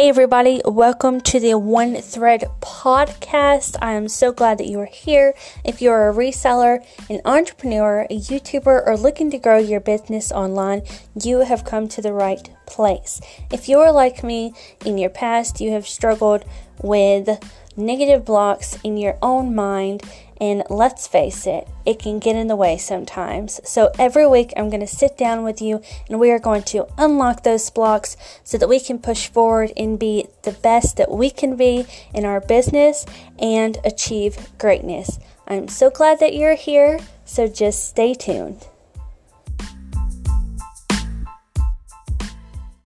Hey, everybody, welcome to the One Thread podcast. I am so glad that you are here. If you're a reseller, an entrepreneur, a YouTuber, or looking to grow your business online, you have come to the right place. If you are like me in your past, you have struggled with negative blocks in your own mind and let's face it, it can get in the way sometimes. So every week I'm going to sit down with you and we are going to unlock those blocks so that we can push forward and be the best that we can be in our business and achieve greatness. I'm so glad that you're here, so just stay tuned.